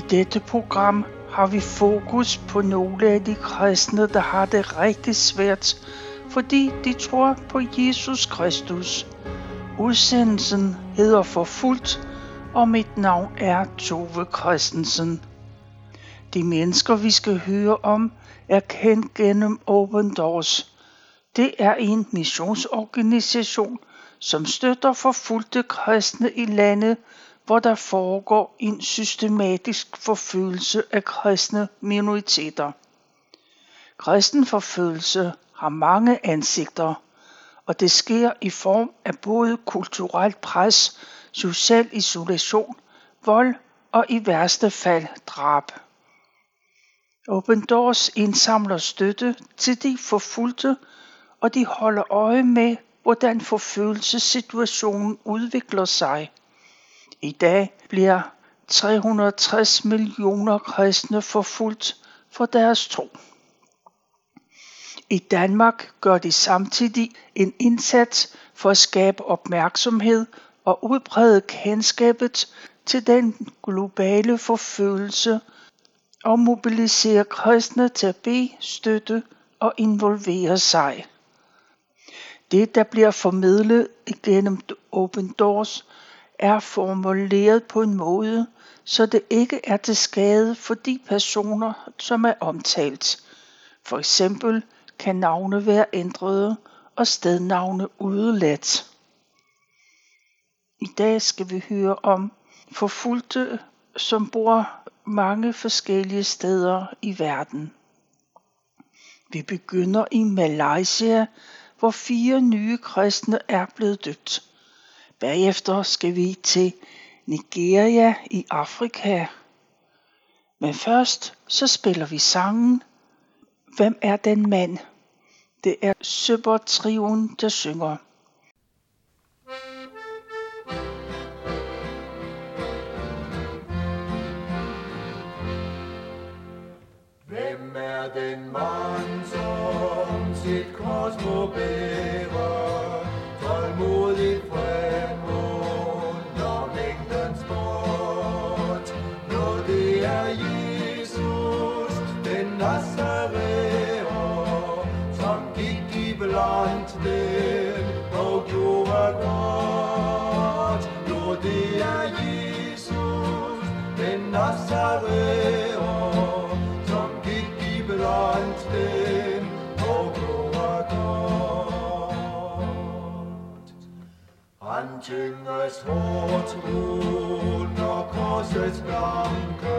I dette program har vi fokus på nogle af de kristne, der har det rigtig svært, fordi de tror på Jesus Kristus. Udsendelsen hedder Forfulgt, og mit navn er Tove Christensen. De mennesker, vi skal høre om, er kendt gennem Open Doors. Det er en missionsorganisation, som støtter forfulgte kristne i landet hvor der foregår en systematisk forfølgelse af kristne minoriteter. Kristen forfølgelse har mange ansigter, og det sker i form af både kulturelt pres, social isolation, vold og i værste fald drab. Open Doors indsamler støtte til de forfulgte, og de holder øje med, hvordan forfølgelsessituationen udvikler sig. I dag bliver 360 millioner kristne forfulgt for deres tro. I Danmark gør de samtidig en indsats for at skabe opmærksomhed og udbrede kendskabet til den globale forfølgelse og mobilisere kristne til at bede, støtte og involvere sig. Det, der bliver formidlet gennem Open Doors, er formuleret på en måde, så det ikke er til skade for de personer, som er omtalt. For eksempel kan navne være ændrede og stednavne udeladt. I dag skal vi høre om forfulgte, som bor mange forskellige steder i verden. Vi begynder i Malaysia, hvor fire nye kristne er blevet døbt. Bagefter skal vi til Nigeria i Afrika. Men først så spiller vi sangen Hvem er den mand? Det er Søbertrion, der synger. Hvem er den mand, som sit kors må bære, Nazareer, som gik i blandt dem og gjorde godt. Han tynges hårdt under korsets planke,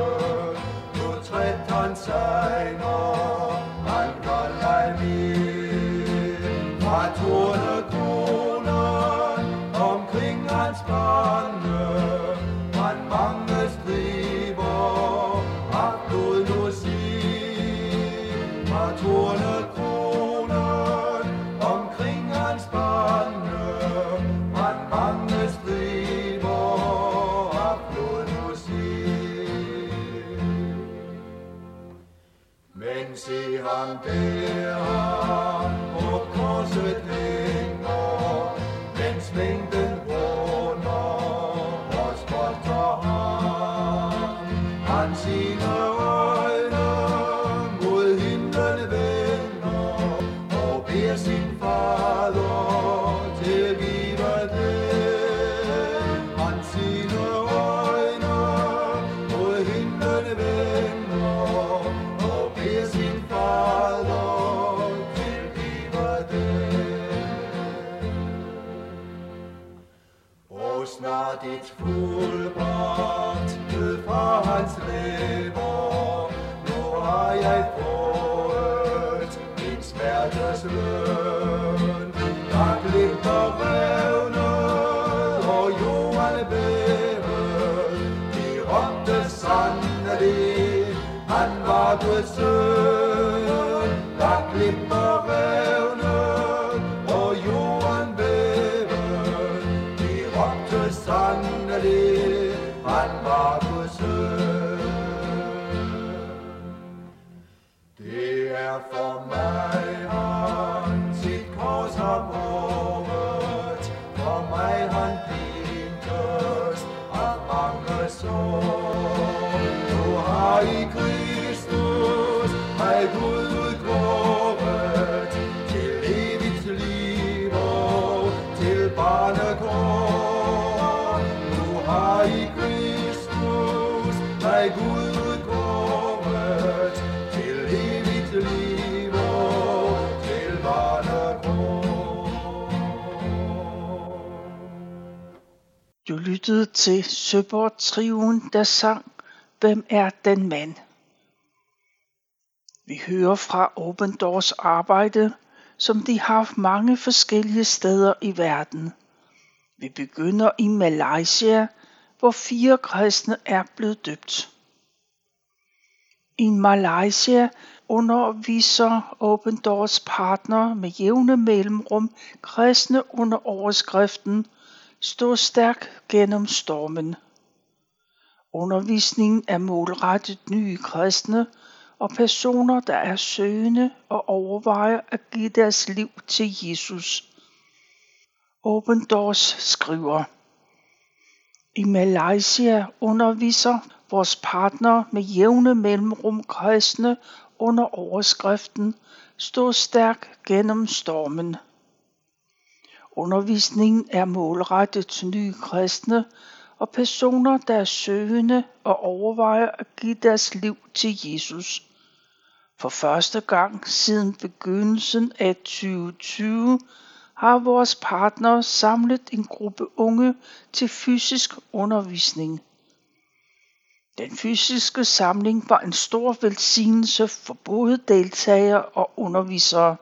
nu træt han sig, når lyttede til Søborg Triven, der sang Hvem er den mand? Vi hører fra Open Doors arbejde, som de har haft mange forskellige steder i verden. Vi begynder i Malaysia, hvor fire kristne er blevet døbt. I Malaysia underviser Open Doors partner med jævne mellemrum kristne under overskriften Stå stærk gennem stormen. Undervisningen er målrettet nye kristne og personer, der er søgende og overvejer at give deres liv til Jesus. Open Doors skriver, i Malaysia underviser vores partner med jævne mellemrum kristne under overskriften Stå stærk gennem stormen. Undervisningen er målrettet til nye kristne og personer, der er søgende og overvejer at give deres liv til Jesus. For første gang siden begyndelsen af 2020 har vores partner samlet en gruppe unge til fysisk undervisning. Den fysiske samling var en stor velsignelse for både deltagere og undervisere,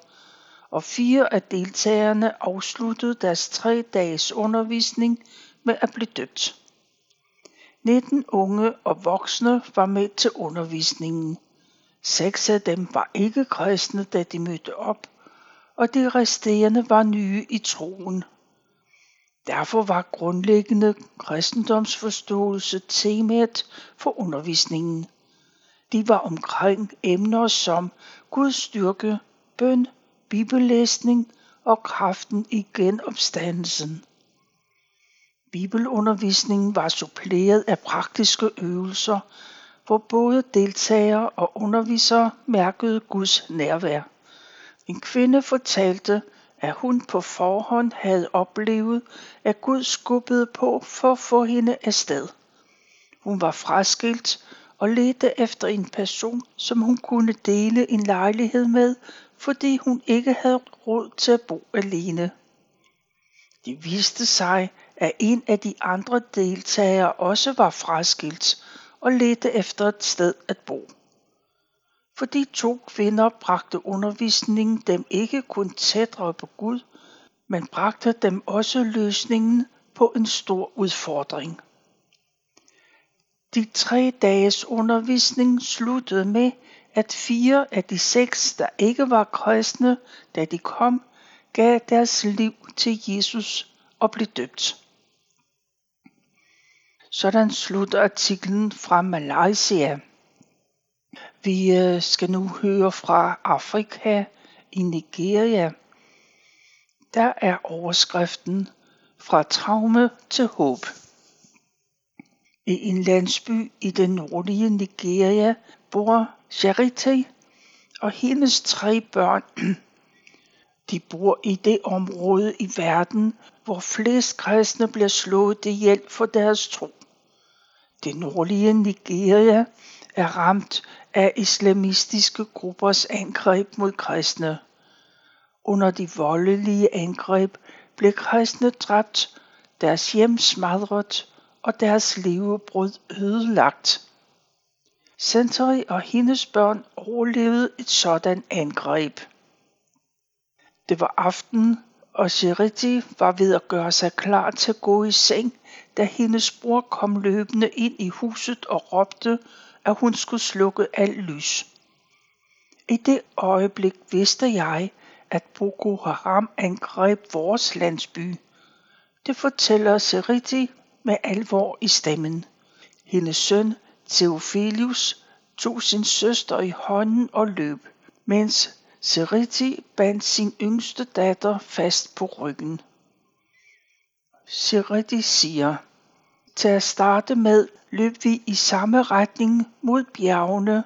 og fire af deltagerne afsluttede deres tre dages undervisning med at blive døbt. 19 unge og voksne var med til undervisningen. Seks af dem var ikke kristne, da de mødte op, og de resterende var nye i troen. Derfor var grundlæggende kristendomsforståelse temaet for undervisningen. De var omkring emner som Guds styrke, bøn, bibellæsning og kraften i genopstandelsen. Bibelundervisningen var suppleret af praktiske øvelser, hvor både deltagere og undervisere mærkede Guds nærvær. En kvinde fortalte, at hun på forhånd havde oplevet, at Gud skubbede på for at få hende afsted. Hun var fraskilt og ledte efter en person, som hun kunne dele en lejlighed med, fordi hun ikke havde råd til at bo alene. Det viste sig, at en af de andre deltagere også var fraskilt og ledte efter et sted at bo. For de to kvinder bragte undervisningen dem ikke kun tættere på Gud, men bragte dem også løsningen på en stor udfordring. De tre dages undervisning sluttede med, at fire af de seks, der ikke var kristne, da de kom, gav deres liv til Jesus og blev døbt. Sådan slutter artiklen fra Malaysia. Vi øh, skal nu høre fra Afrika i Nigeria. Der er overskriften fra traume til håb. I en landsby i det nordlige Nigeria bor Charité og hendes tre børn. De bor i det område i verden, hvor flest kristne bliver slået ihjel for deres tro. Det nordlige Nigeria er ramt af islamistiske gruppers angreb mod kristne. Under de voldelige angreb blev kristne dræbt, deres hjem smadret og deres levebrød ødelagt. Century og hendes børn overlevede et sådan angreb. Det var aften, og Charity var ved at gøre sig klar til at gå i seng, da hendes bror kom løbende ind i huset og råbte, at hun skulle slukke alt lys. I det øjeblik vidste jeg, at Boko Haram angreb vores landsby. Det fortæller Seriti med alvor i stemmen. Hendes søn Theophilus tog sin søster i hånden og løb, mens Seriti bandt sin yngste datter fast på ryggen. Seriti siger, til at starte med løb vi i samme retning mod bjergene,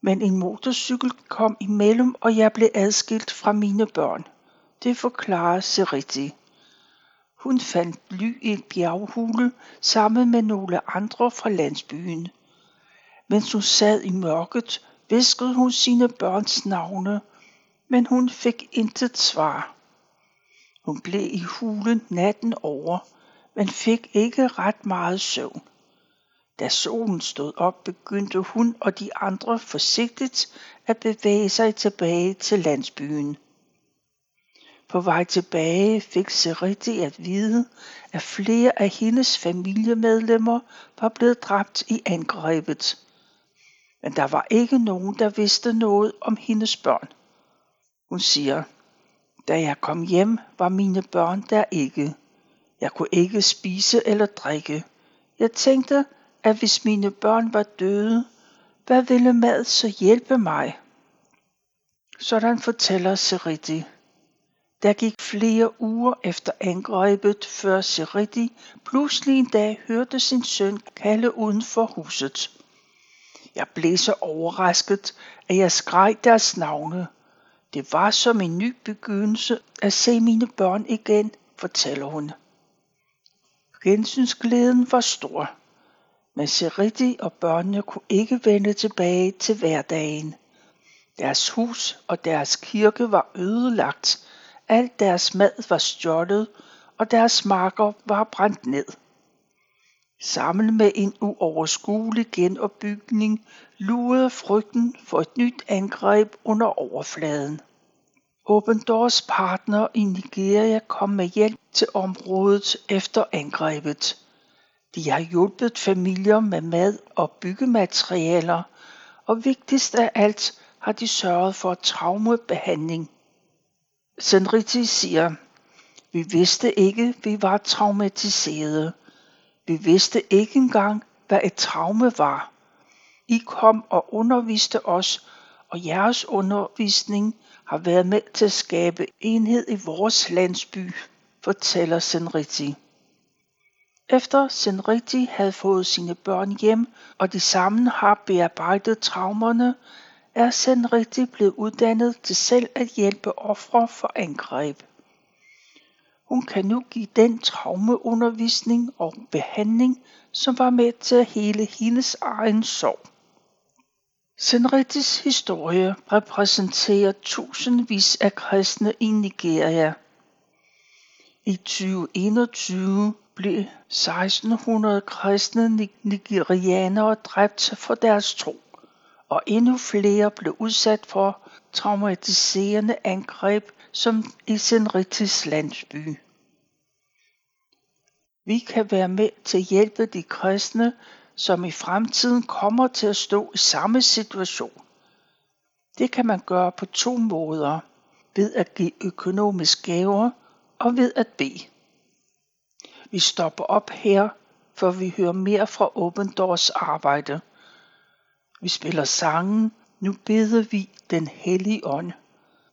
men en motorcykel kom imellem, og jeg blev adskilt fra mine børn. Det forklarer Seriti. Hun fandt ly i en bjerghule sammen med nogle andre fra landsbyen. Mens hun sad i mørket, viskede hun sine børns navne, men hun fik intet svar. Hun blev i hulen natten over, men fik ikke ret meget søvn. Da solen stod op, begyndte hun og de andre forsigtigt at bevæge sig tilbage til landsbyen. På vej tilbage fik Seriti at vide, at flere af hendes familiemedlemmer var blevet dræbt i angrebet. Men der var ikke nogen, der vidste noget om hendes børn. Hun siger, da jeg kom hjem, var mine børn der ikke. Jeg kunne ikke spise eller drikke. Jeg tænkte, at hvis mine børn var døde, hvad ville mad så hjælpe mig? Sådan fortæller Seriti. Der gik flere uger efter angrebet, før Seriti pludselig en dag hørte sin søn kalde uden for huset. Jeg blev så overrasket, at jeg skreg deres navne. Det var som en ny begyndelse at se mine børn igen, fortæller hun. Gensynsglæden var stor, men Seriti og børnene kunne ikke vende tilbage til hverdagen. Deres hus og deres kirke var ødelagt, alt deres mad var stjålet, og deres marker var brændt ned. Sammen med en uoverskuelig genopbygning lurede frygten for et nyt angreb under overfladen. Open Doors partner i Nigeria kom med hjælp til området efter angrebet. De har hjulpet familier med mad og byggematerialer, og vigtigst af alt har de sørget for traumebehandling. Senriti siger, vi vidste ikke, vi var traumatiserede. Vi vidste ikke engang, hvad et traume var. I kom og underviste os, og jeres undervisning har været med til at skabe enhed i vores landsby, fortæller Senriti. Efter Senriti havde fået sine børn hjem, og de sammen har bearbejdet traumerne, er Senriti blevet uddannet til selv at hjælpe ofre for angreb. Hun kan nu give den traumeundervisning og behandling, som var med til at hele hendes egen sorg. Senritis historie repræsenterer tusindvis af kristne i Nigeria. I 2021 blev 1600 kristne nigerianere dræbt for deres tro, og endnu flere blev udsat for traumatiserende angreb som i Senritis landsby. Vi kan være med til at hjælpe de kristne, som i fremtiden kommer til at stå i samme situation. Det kan man gøre på to måder. Ved at give økonomisk gaver og ved at bede. Vi stopper op her, for vi hører mere fra Open Doors arbejde. Vi spiller sangen, nu beder vi den hellige ånd.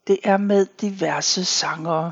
Det er med diverse sangere.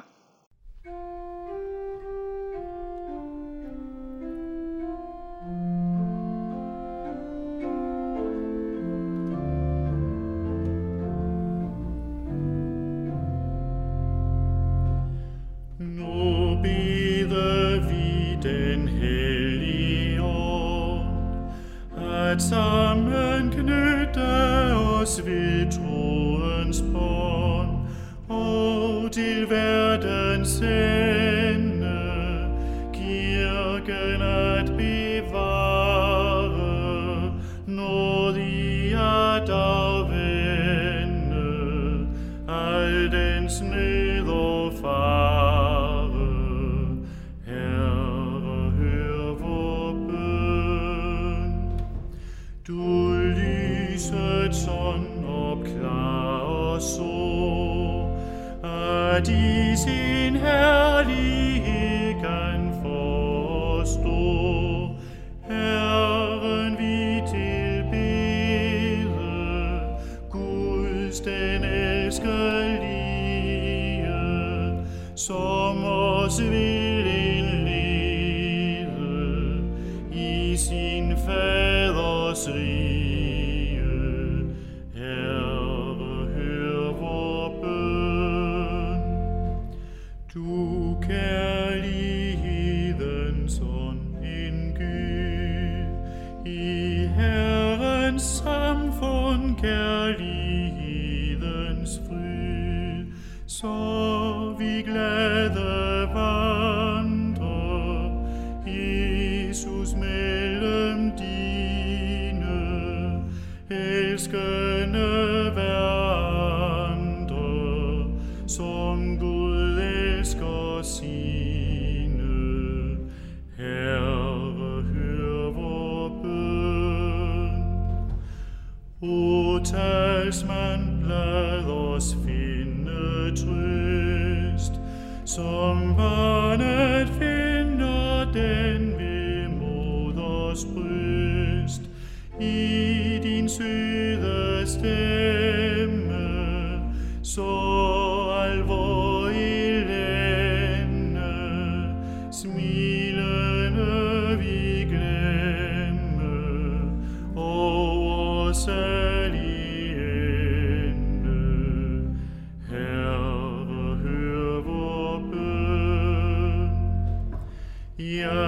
Sin faders rige.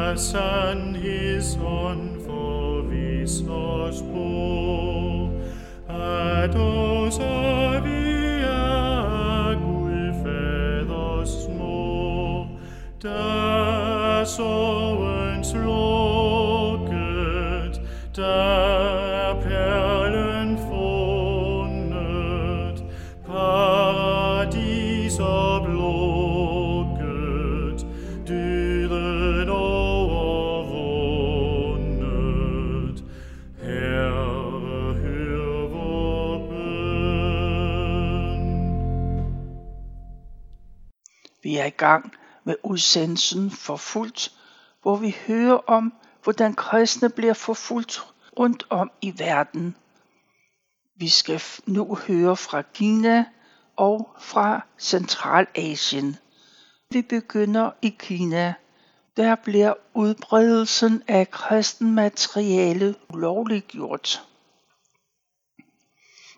Ja, sandhedsånd forvis os på, at også vi er Gud faders små, der med udsendelsen Forfulgt, hvor vi hører om, hvordan kristne bliver forfulgt rundt om i verden. Vi skal nu høre fra Kina og fra Centralasien. Vi begynder i Kina. Der bliver udbredelsen af kristen materiale ulovliggjort.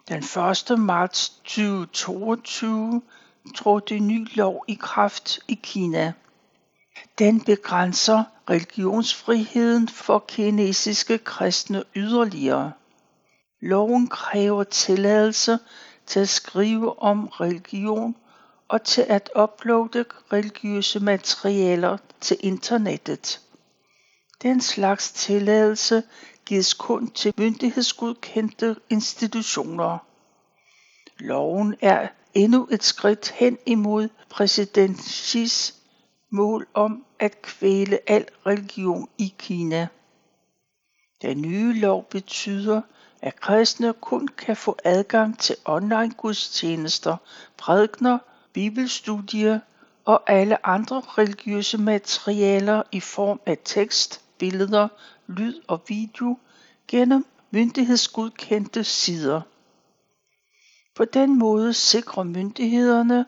Den 1. marts 2022 trådte en ny lov i kraft i Kina. Den begrænser religionsfriheden for kinesiske kristne yderligere. Loven kræver tilladelse til at skrive om religion og til at uploade religiøse materialer til internettet. Den slags tilladelse gives kun til myndighedsgodkendte institutioner. Loven er endnu et skridt hen imod præsident Xi's mål om at kvæle al religion i Kina. Den nye lov betyder, at kristne kun kan få adgang til online gudstjenester, prædikner, bibelstudier og alle andre religiøse materialer i form af tekst, billeder, lyd og video gennem myndighedsgodkendte sider. På den måde sikrer myndighederne,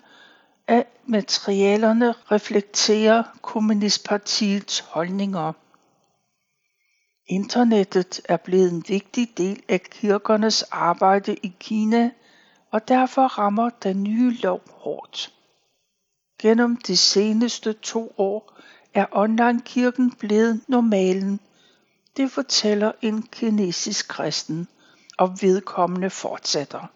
at materialerne reflekterer Kommunistpartiets holdninger. Internettet er blevet en vigtig del af kirkernes arbejde i Kina, og derfor rammer den nye lov hårdt. Gennem de seneste to år er online-kirken blevet normalen. Det fortæller en kinesisk kristen, og vedkommende fortsætter.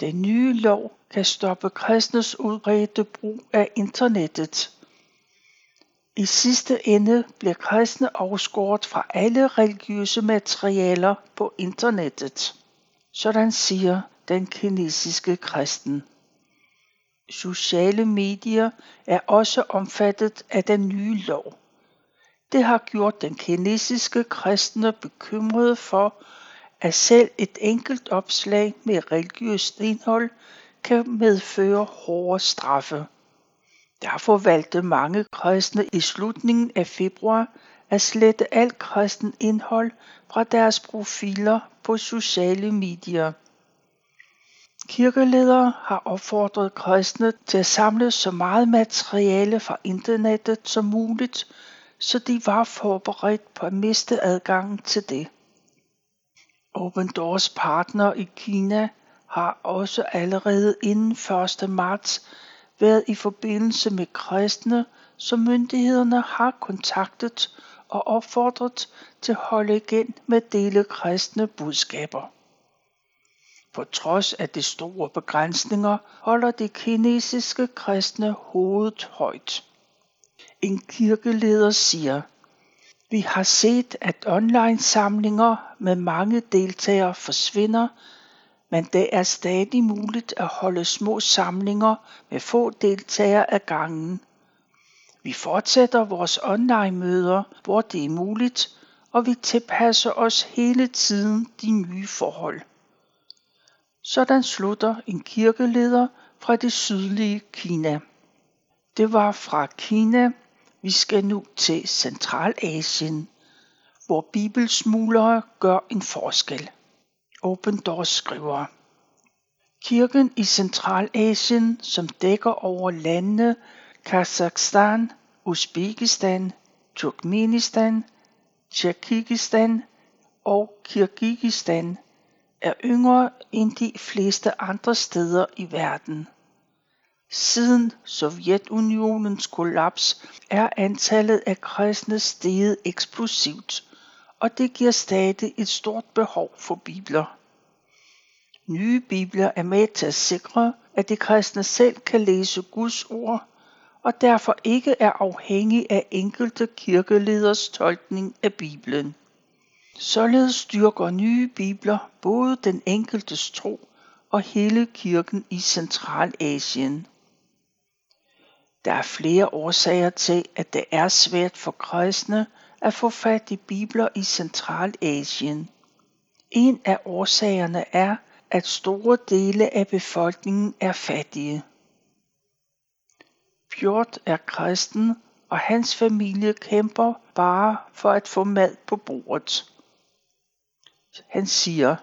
Den nye lov kan stoppe kristnes udbredte brug af internettet. I sidste ende bliver kristne afskåret fra alle religiøse materialer på internettet. Sådan siger den kinesiske kristen. Sociale medier er også omfattet af den nye lov. Det har gjort den kinesiske kristne bekymret for, at selv et enkelt opslag med religiøst indhold kan medføre hårde straffe. Derfor valgte mange kristne i slutningen af februar at slette alt kristen indhold fra deres profiler på sociale medier. Kirkeledere har opfordret kristne til at samle så meget materiale fra internettet som muligt, så de var forberedt på at miste adgangen til det. Open Doors partner i Kina har også allerede inden 1. marts været i forbindelse med kristne, som myndighederne har kontaktet og opfordret til at holde igen med at dele kristne budskaber. På trods af de store begrænsninger holder de kinesiske kristne hovedet højt. En kirkeleder siger, vi har set, at online samlinger med mange deltagere forsvinder, men det er stadig muligt at holde små samlinger med få deltagere ad gangen. Vi fortsætter vores online-møder, hvor det er muligt, og vi tilpasser os hele tiden de nye forhold. Sådan slutter en kirkeleder fra det sydlige Kina. Det var fra Kina, vi skal nu til Centralasien, hvor bibelsmuglere gør en forskel. Open Doors skriver. Kirken i Centralasien, som dækker over landene Kazakhstan, Uzbekistan, Turkmenistan, Tjekikistan og Kirgisistan, er yngre end de fleste andre steder i verden. Siden Sovjetunionens kollaps er antallet af kristne steget eksplosivt, og det giver stadig et stort behov for bibler. Nye bibler er med til at sikre, at de kristne selv kan læse Guds ord, og derfor ikke er afhængig af enkelte kirkeleders tolkning af Bibelen. Således styrker nye bibler både den enkeltes tro og hele kirken i Centralasien. Der er flere årsager til, at det er svært for kristne at få fat i bibler i Centralasien. En af årsagerne er, at store dele af befolkningen er fattige. Fjord er kristen, og hans familie kæmper bare for at få mad på bordet. Han siger,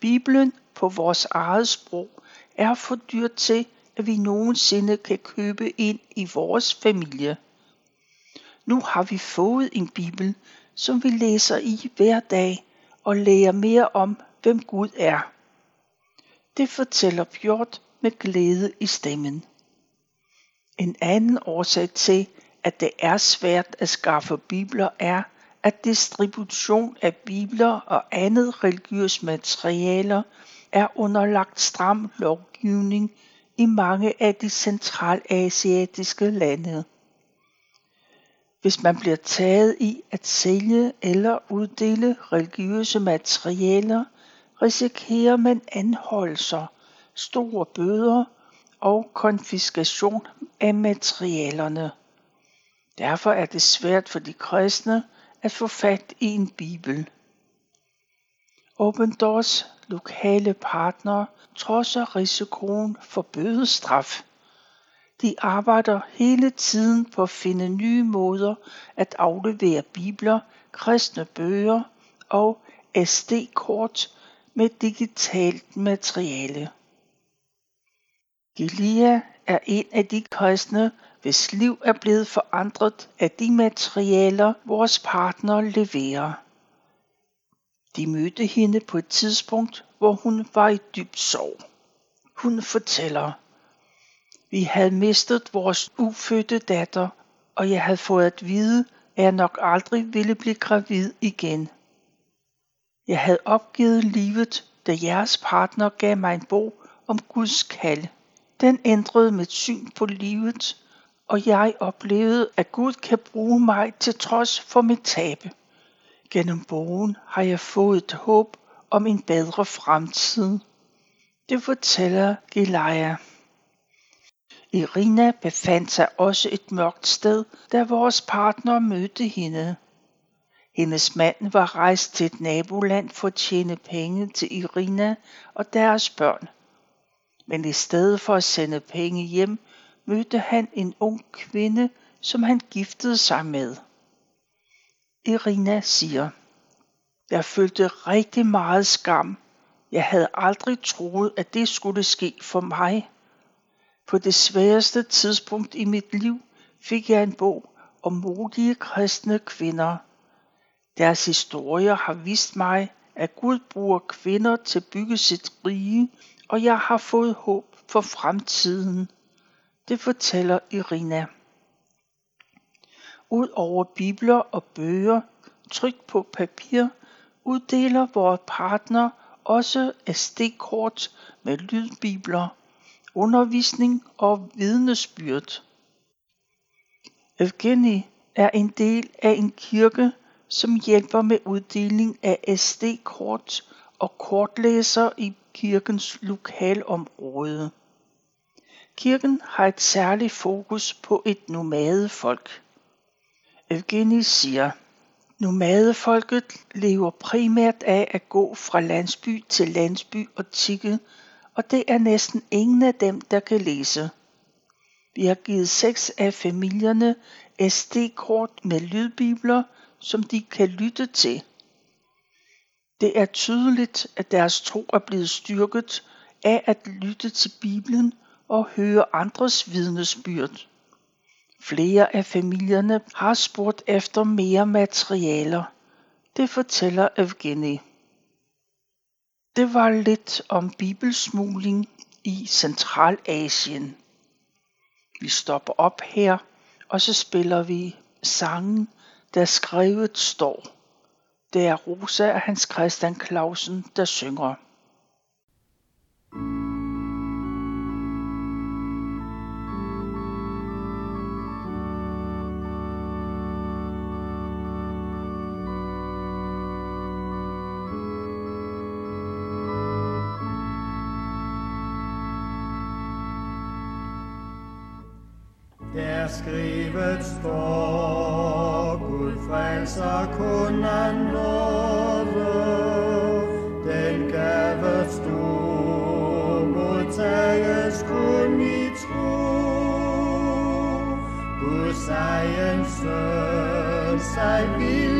Bibelen på vores eget sprog er for dyrt til, vi nogensinde kan købe ind i vores familie. Nu har vi fået en bibel, som vi læser i hver dag og lærer mere om, hvem Gud er. Det fortæller Bjørn med glæde i stemmen. En anden årsag til, at det er svært at skaffe bibler er, at distribution af bibler og andet religiøst materialer er underlagt stram lovgivning i mange af de centralasiatiske lande. Hvis man bliver taget i at sælge eller uddele religiøse materialer, risikerer man anholdelser, store bøder og konfiskation af materialerne. Derfor er det svært for de kristne at få fat i en bibel. Open Doors lokale partnere trodser risikoen for bødestraf. De arbejder hele tiden på at finde nye måder at aflevere bibler, kristne bøger og SD-kort med digitalt materiale. Gilia er en af de kristne, hvis liv er blevet forandret af de materialer, vores partner leverer. De mødte hende på et tidspunkt, hvor hun var i dyb sorg. Hun fortæller, vi havde mistet vores ufødte datter, og jeg havde fået at vide, at jeg nok aldrig ville blive gravid igen. Jeg havde opgivet livet, da jeres partner gav mig en bog om Guds kald. Den ændrede mit syn på livet, og jeg oplevede, at Gud kan bruge mig til trods for mit tabe. Gennem bogen har jeg fået et håb om en bedre fremtid. Det fortæller Gilaya. Irina befandt sig også et mørkt sted, da vores partner mødte hende. Hendes mand var rejst til et naboland for at tjene penge til Irina og deres børn. Men i stedet for at sende penge hjem, mødte han en ung kvinde, som han giftede sig med. Irina siger, jeg følte rigtig meget skam. Jeg havde aldrig troet, at det skulle ske for mig. På det sværeste tidspunkt i mit liv fik jeg en bog om modige kristne kvinder. Deres historier har vist mig, at Gud bruger kvinder til at bygge sit rige, og jeg har fået håb for fremtiden. Det fortæller Irina ud over bibler og bøger, trykt på papir, uddeler vores partner også SD-kort med lydbibler, undervisning og vidnesbyrd. Evgeni er en del af en kirke, som hjælper med uddeling af SD-kort og kortlæser i kirkens lokalområde. Kirken har et særligt fokus på et nomadefolk. Evgeni siger, nomadefolket lever primært af at gå fra landsby til landsby og tikke, og det er næsten ingen af dem, der kan læse. Vi har givet seks af familierne SD-kort med lydbibler, som de kan lytte til. Det er tydeligt, at deres tro er blevet styrket af at lytte til Bibelen og høre andres vidnesbyrd. Flere af familierne har spurgt efter mere materialer. Det fortæller Evgeni. Det var lidt om bibelsmugling i Centralasien. Vi stopper op her, og så spiller vi sangen, der skrevet står. Det er Rosa og Hans Christian Clausen, der synger. Der skrivet står, Gud frelser kun af nåde, den gave du modtages kun i tro. Guds egen søn, sig villigt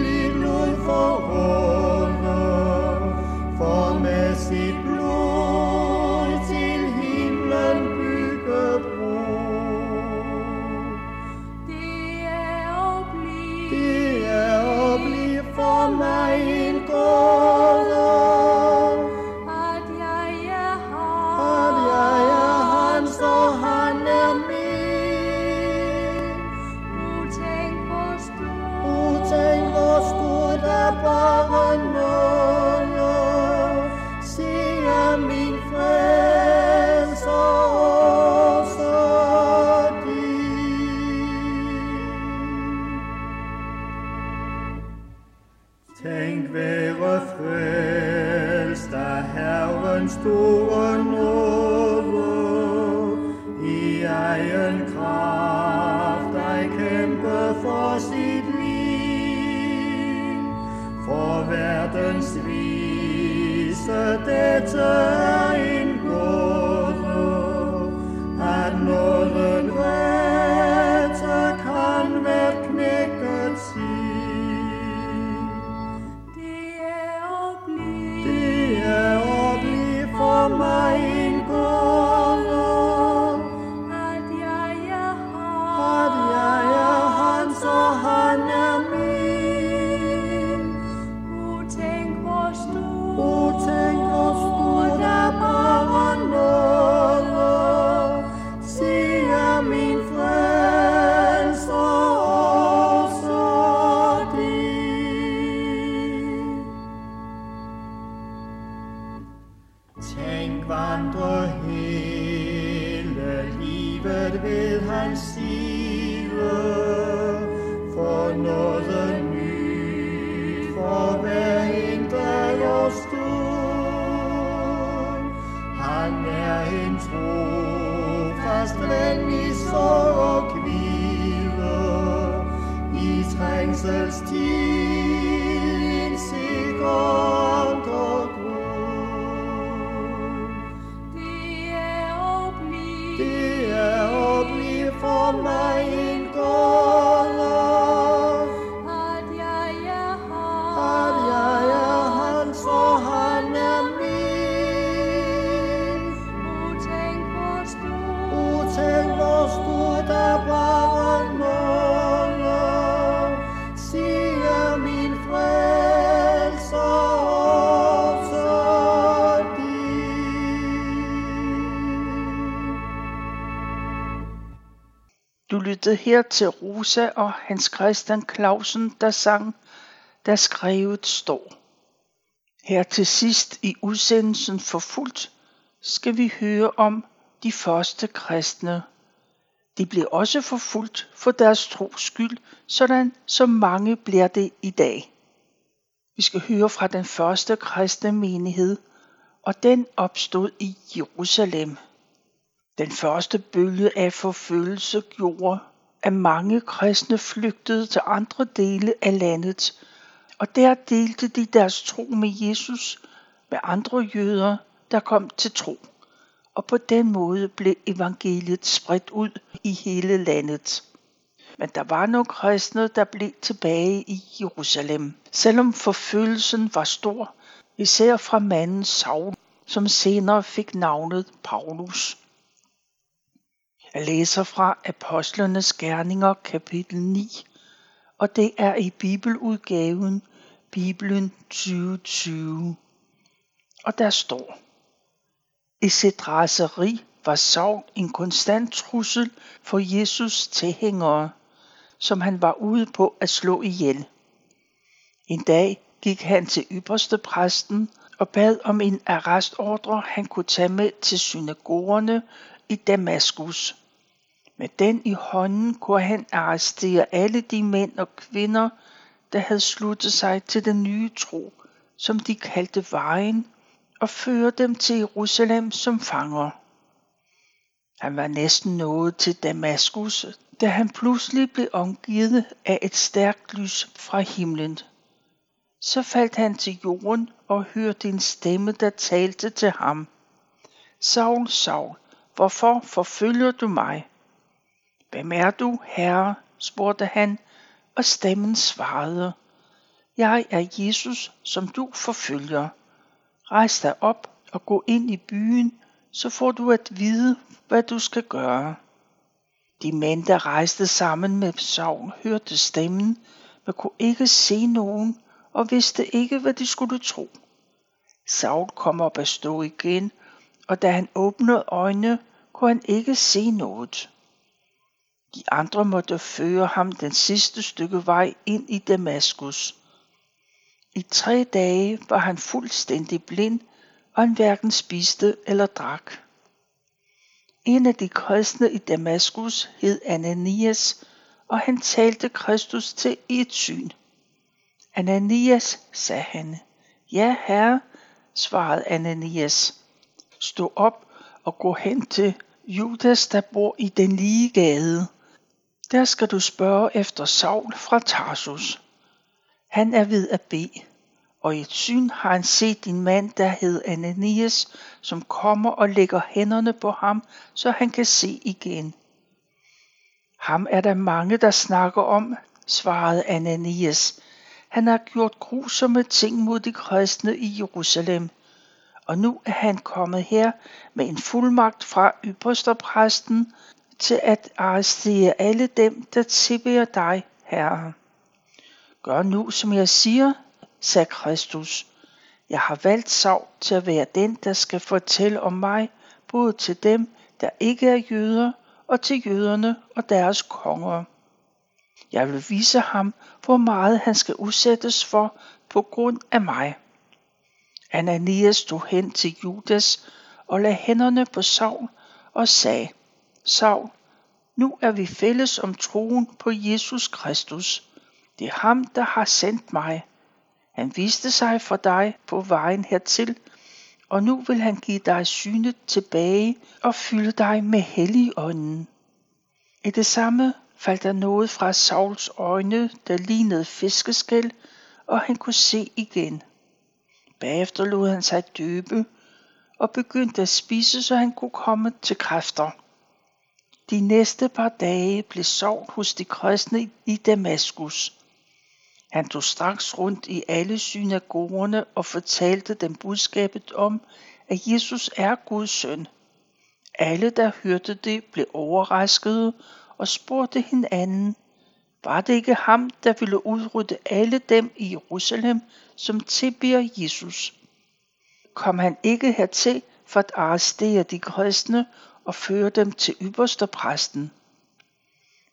Du lyttede her til Rosa og Hans Christian Clausen, der sang, der skrevet står. Her til sidst i udsendelsen for fuldt skal vi høre om de første kristne. De blev også forfulgt for deres tros skyld, sådan som mange bliver det i dag. Vi skal høre fra den første kristne menighed, og den opstod i Jerusalem. Den første bølge af forfølgelse gjorde, at mange kristne flygtede til andre dele af landet, og der delte de deres tro med Jesus med andre jøder, der kom til tro. Og på den måde blev evangeliet spredt ud i hele landet. Men der var nogle kristne, der blev tilbage i Jerusalem, selvom forfølgelsen var stor, især fra manden Saul, som senere fik navnet Paulus. Jeg læser fra Apostlenes Gerninger kapitel 9, og det er i bibeludgaven Bibelen 2020. Og der står, I sit raseri var sorg en konstant trussel for Jesus tilhængere, som han var ude på at slå ihjel. En dag gik han til ypperste præsten og bad om en arrestordre, han kunne tage med til synagogerne i Damaskus. Med den i hånden kunne han arrestere alle de mænd og kvinder, der havde sluttet sig til den nye tro, som de kaldte vejen, og føre dem til Jerusalem som fanger. Han var næsten nået til Damaskus, da han pludselig blev omgivet af et stærkt lys fra himlen. Så faldt han til jorden og hørte en stemme, der talte til ham. Saul, Saul, hvorfor forfølger du mig? Hvem er du, herre? spurgte han, og stemmen svarede. Jeg er Jesus, som du forfølger. Rejs dig op og gå ind i byen, så får du at vide, hvad du skal gøre. De mænd, der rejste sammen med Saul, hørte stemmen, men kunne ikke se nogen og vidste ikke, hvad de skulle tro. Saul kom op at stå igen, og da han åbnede øjnene, kunne han ikke se noget. De andre måtte føre ham den sidste stykke vej ind i Damaskus. I tre dage var han fuldstændig blind, og han hverken spiste eller drak. En af de kristne i Damaskus hed Ananias, og han talte Kristus til i et syn. Ananias, sagde han. Ja, herre, svarede Ananias. Stå op og gå hen til Judas, der bor i den lige gade. Der skal du spørge efter Saul fra Tarsus. Han er ved at bede, og i et syn har han set din mand, der hed Ananias, som kommer og lægger hænderne på ham, så han kan se igen. Ham er der mange, der snakker om, svarede Ananias. Han har gjort grusomme ting mod de kristne i Jerusalem. Og nu er han kommet her med en fuldmagt fra ypperstepræsten, til at arrestere alle dem, der tilbeder dig, Herre. Gør nu, som jeg siger, sagde Kristus. Jeg har valgt Saul til at være den, der skal fortælle om mig, både til dem, der ikke er jøder, og til jøderne og deres konger. Jeg vil vise ham, hvor meget han skal udsættes for på grund af mig. Ananias stod hen til Judas og lagde hænderne på Saul og sagde, Saul, nu er vi fælles om troen på Jesus Kristus. Det er ham, der har sendt mig. Han viste sig for dig på vejen hertil, og nu vil han give dig synet tilbage og fylde dig med helligånden. I det samme faldt der noget fra Sauls øjne, der lignede fiskeskæl, og han kunne se igen. Bagefter lod han sig døbe og begyndte at spise, så han kunne komme til kræfter. De næste par dage blev Saul hos de kristne i Damaskus. Han tog straks rundt i alle synagogerne og fortalte dem budskabet om, at Jesus er Guds søn. Alle, der hørte det, blev overraskede og spurgte hinanden, var det ikke ham, der ville udrydde alle dem i Jerusalem, som tilbiger Jesus? Kom han ikke hertil for at arrestere de kristne og føre dem til ypperste præsten?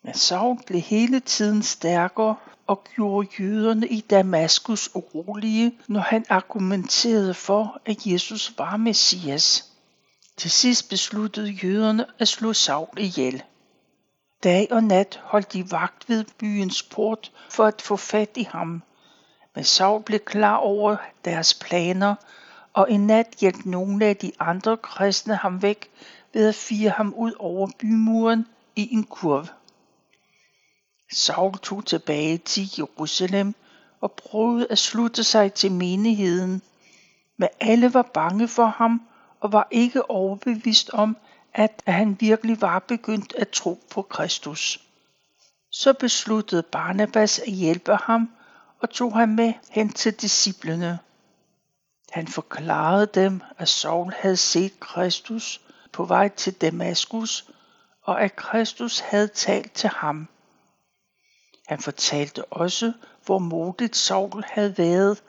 Men Saul blev hele tiden stærkere og gjorde jøderne i Damaskus urolige, når han argumenterede for, at Jesus var Messias. Til sidst besluttede jøderne at slå Saul ihjel. Dag og nat holdt de vagt ved byens port for at få fat i ham. Men Saul blev klar over deres planer, og en nat hjalp nogle af de andre kristne ham væk ved at fire ham ud over bymuren i en kurv. Saul tog tilbage til Jerusalem og prøvede at slutte sig til menigheden, men alle var bange for ham og var ikke overbevist om, at han virkelig var begyndt at tro på Kristus. Så besluttede Barnabas at hjælpe ham og tog ham med hen til disciplene. Han forklarede dem, at Saul havde set Kristus på vej til Damaskus, og at Kristus havde talt til ham. Han fortalte også, hvor modigt Saul havde været,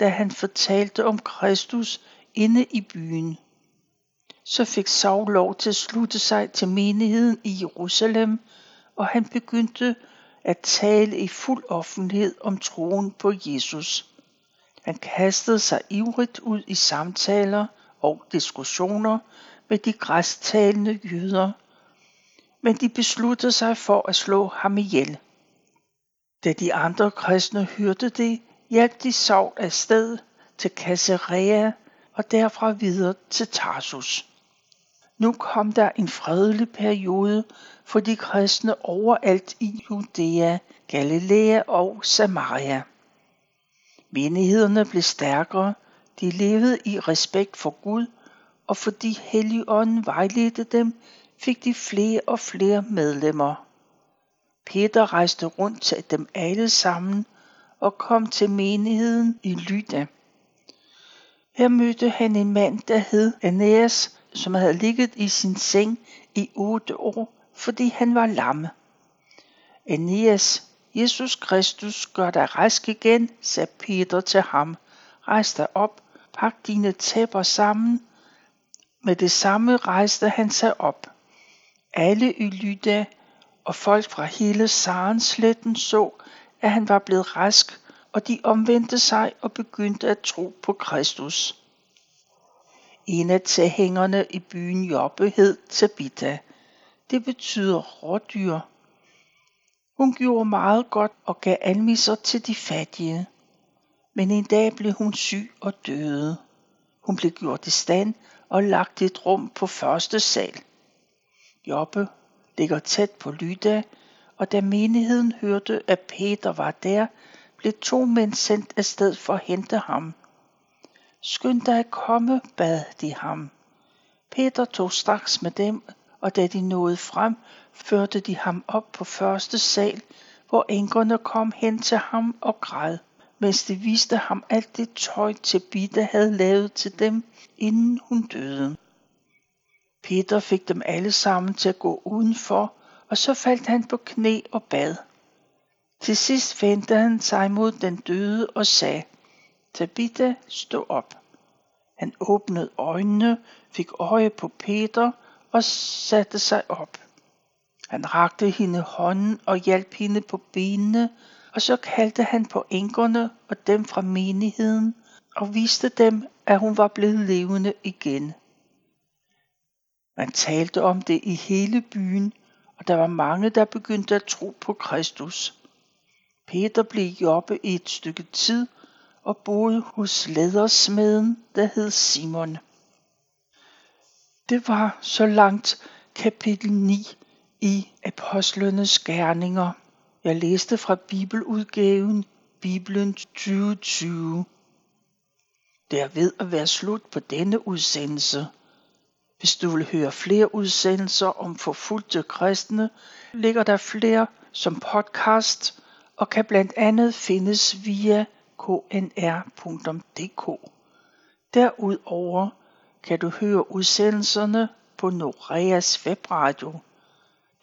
da han fortalte om Kristus inde i byen. Så fik Saul lov til at slutte sig til menigheden i Jerusalem, og han begyndte at tale i fuld offentlighed om troen på Jesus. Han kastede sig ivrigt ud i samtaler og diskussioner med de græstalende jøder, men de besluttede sig for at slå ham ihjel. Da de andre kristne hørte det, hjalp de Saul afsted til Caesarea og derfra videre til Tarsus. Nu kom der en fredelig periode for de kristne overalt i Judæa, Galilea og Samaria. Menighederne blev stærkere, de levede i respekt for Gud, og fordi Helligånden vejledte dem, fik de flere og flere medlemmer. Peter rejste rundt til dem alle sammen og kom til menigheden i Lyda. Her mødte han en mand, der hed Aeneas, som havde ligget i sin seng i otte år, fordi han var lamme. Aeneas, Jesus Kristus gør dig rask igen, sagde Peter til ham. Rejs dig op, pak dine tæpper sammen. Med det samme rejste han sig op. Alle i Lyda og folk fra hele Sarensletten så, at han var blevet rask, og de omvendte sig og begyndte at tro på Kristus. En af tilhængerne i byen Joppe hed Tabitha. Det betyder rådyr. Hun gjorde meget godt og gav almisser til de fattige. Men en dag blev hun syg og døde. Hun blev gjort i stand og lagt et rum på første sal. Joppe ligger tæt på Lyda, og da menigheden hørte, at Peter var der, blev to mænd sendt afsted for at hente ham. Skynd dig at komme, bad de ham. Peter tog straks med dem, og da de nåede frem, førte de ham op på første sal, hvor enkerne kom hen til ham og græd, mens de viste ham alt det tøj, Tabitha havde lavet til dem, inden hun døde. Peter fik dem alle sammen til at gå udenfor, og så faldt han på knæ og bad. Til sidst vendte han sig mod den døde og sagde, Tabitha, stå op. Han åbnede øjnene, fik øje på Peter og satte sig op. Han rakte hende hånden og hjalp hende på benene, og så kaldte han på enkerne og dem fra menigheden og viste dem, at hun var blevet levende igen. Man talte om det i hele byen, og der var mange, der begyndte at tro på Kristus. Peter blev jobbe i et stykke tid og boede hos ledersmeden, der hed Simon. Det var så langt kapitel 9 i Apostlenes Gerninger. Jeg læste fra Bibeludgaven Bibelen 2020. Det er ved at være slut på denne udsendelse. Hvis du vil høre flere udsendelser om forfulgte kristne, ligger der flere som podcast og kan blandt andet findes via knr.dk. Derudover kan du høre udsendelserne på Noreas webradio.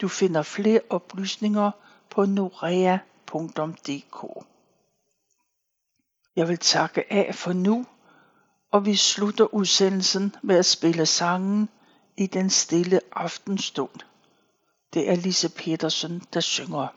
Du finder flere oplysninger på norea.dk. Jeg vil takke af for nu og vi slutter udsendelsen med at spille sangen i den stille aftenstund. Det er Lise Petersen, der synger.